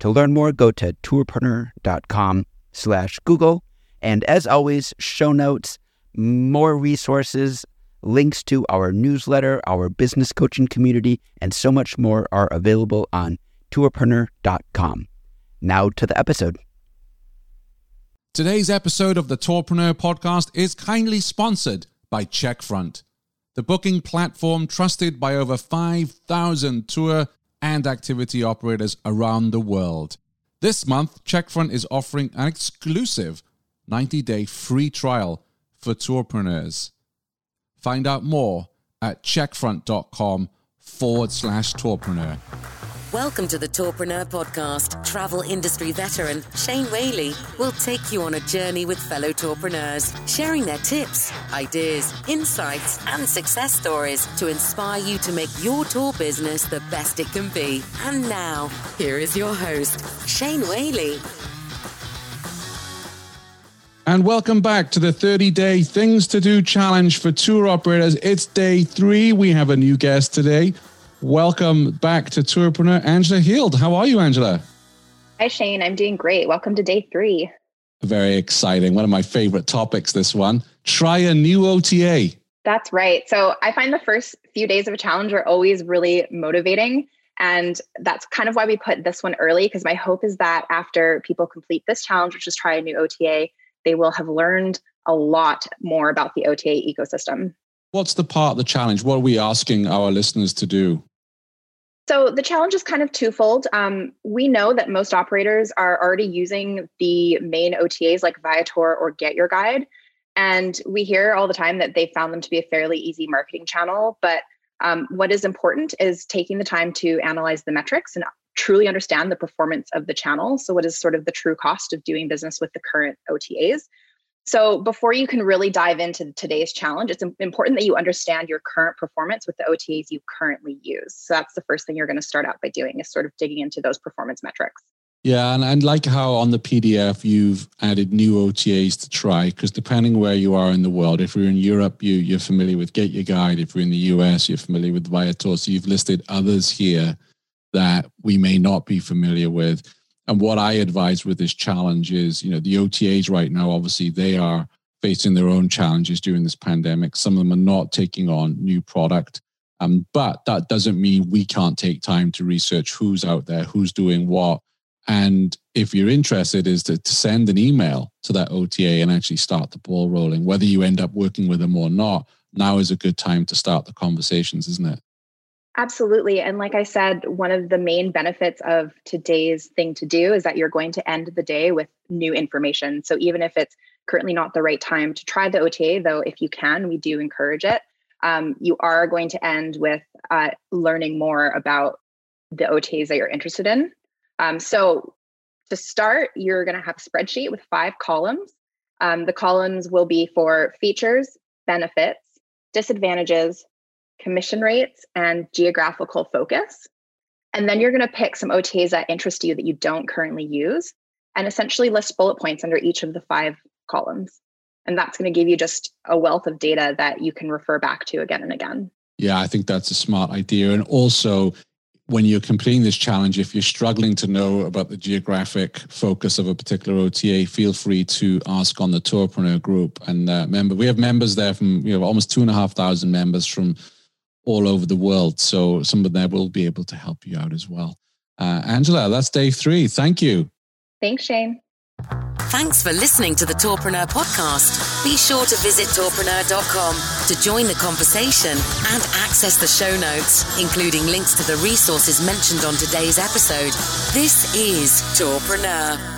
To learn more, go to tourpreneur.com slash Google. And as always, show notes, more resources, links to our newsletter, our business coaching community, and so much more are available on tourpreneur.com. Now to the episode. Today's episode of the Tourpreneur podcast is kindly sponsored by Checkfront, the booking platform trusted by over 5,000 tour and activity operators around the world. This month, Checkfront is offering an exclusive 90 day free trial for tourpreneurs. Find out more at checkfront.com forward slash tourpreneur. Welcome to the Tourpreneur Podcast. Travel industry veteran Shane Whaley will take you on a journey with fellow tourpreneurs, sharing their tips, ideas, insights, and success stories to inspire you to make your tour business the best it can be. And now, here is your host, Shane Whaley. And welcome back to the 30 day Things to Do challenge for tour operators. It's day three. We have a new guest today. Welcome back to Tourpreneur, Angela Heald. How are you, Angela? Hi, Shane. I'm doing great. Welcome to day three. Very exciting. One of my favorite topics, this one. Try a new OTA. That's right. So I find the first few days of a challenge are always really motivating. And that's kind of why we put this one early, because my hope is that after people complete this challenge, which is try a new OTA, they will have learned a lot more about the OTA ecosystem. What's the part of the challenge? What are we asking our listeners to do? So the challenge is kind of twofold. Um, we know that most operators are already using the main OTAs like Viator or Get Your Guide. And we hear all the time that they found them to be a fairly easy marketing channel. But um, what is important is taking the time to analyze the metrics and truly understand the performance of the channel. So, what is sort of the true cost of doing business with the current OTAs? So, before you can really dive into today's challenge, it's important that you understand your current performance with the OTAs you currently use. So, that's the first thing you're going to start out by doing is sort of digging into those performance metrics. Yeah, and, and like how on the PDF you've added new OTAs to try, because depending where you are in the world, if you're in Europe, you, you're familiar with Get Your Guide. If you're in the US, you're familiar with Viator. So you've listed others here that we may not be familiar with. And what I advise with this challenge is, you know, the OTAs right now, obviously, they are facing their own challenges during this pandemic. Some of them are not taking on new product. Um, but that doesn't mean we can't take time to research who's out there, who's doing what. And if you're interested, is to, to send an email to that OTA and actually start the ball rolling. Whether you end up working with them or not, now is a good time to start the conversations, isn't it? Absolutely. And like I said, one of the main benefits of today's thing to do is that you're going to end the day with new information. So even if it's currently not the right time to try the OTA, though, if you can, we do encourage it. Um, you are going to end with uh, learning more about the OTAs that you're interested in. Um, so to start, you're going to have a spreadsheet with five columns. Um, the columns will be for features, benefits, disadvantages, commission rates, and geographical focus. And then you're going to pick some OTAs that interest you that you don't currently use and essentially list bullet points under each of the five columns. And that's going to give you just a wealth of data that you can refer back to again and again. Yeah, I think that's a smart idea. And also, when you're completing this challenge, if you're struggling to know about the geographic focus of a particular OTA, feel free to ask on the Tourpreneur group. And uh, member, we have members there from you know almost two and a half thousand members from all over the world. So some of them will be able to help you out as well. Uh, Angela, that's day three. Thank you. Thanks, Shane. Thanks for listening to the Tourpreneur podcast. Be sure to visit tourpreneur.com to join the conversation and access the show notes, including links to the resources mentioned on today's episode. This is Tourpreneur.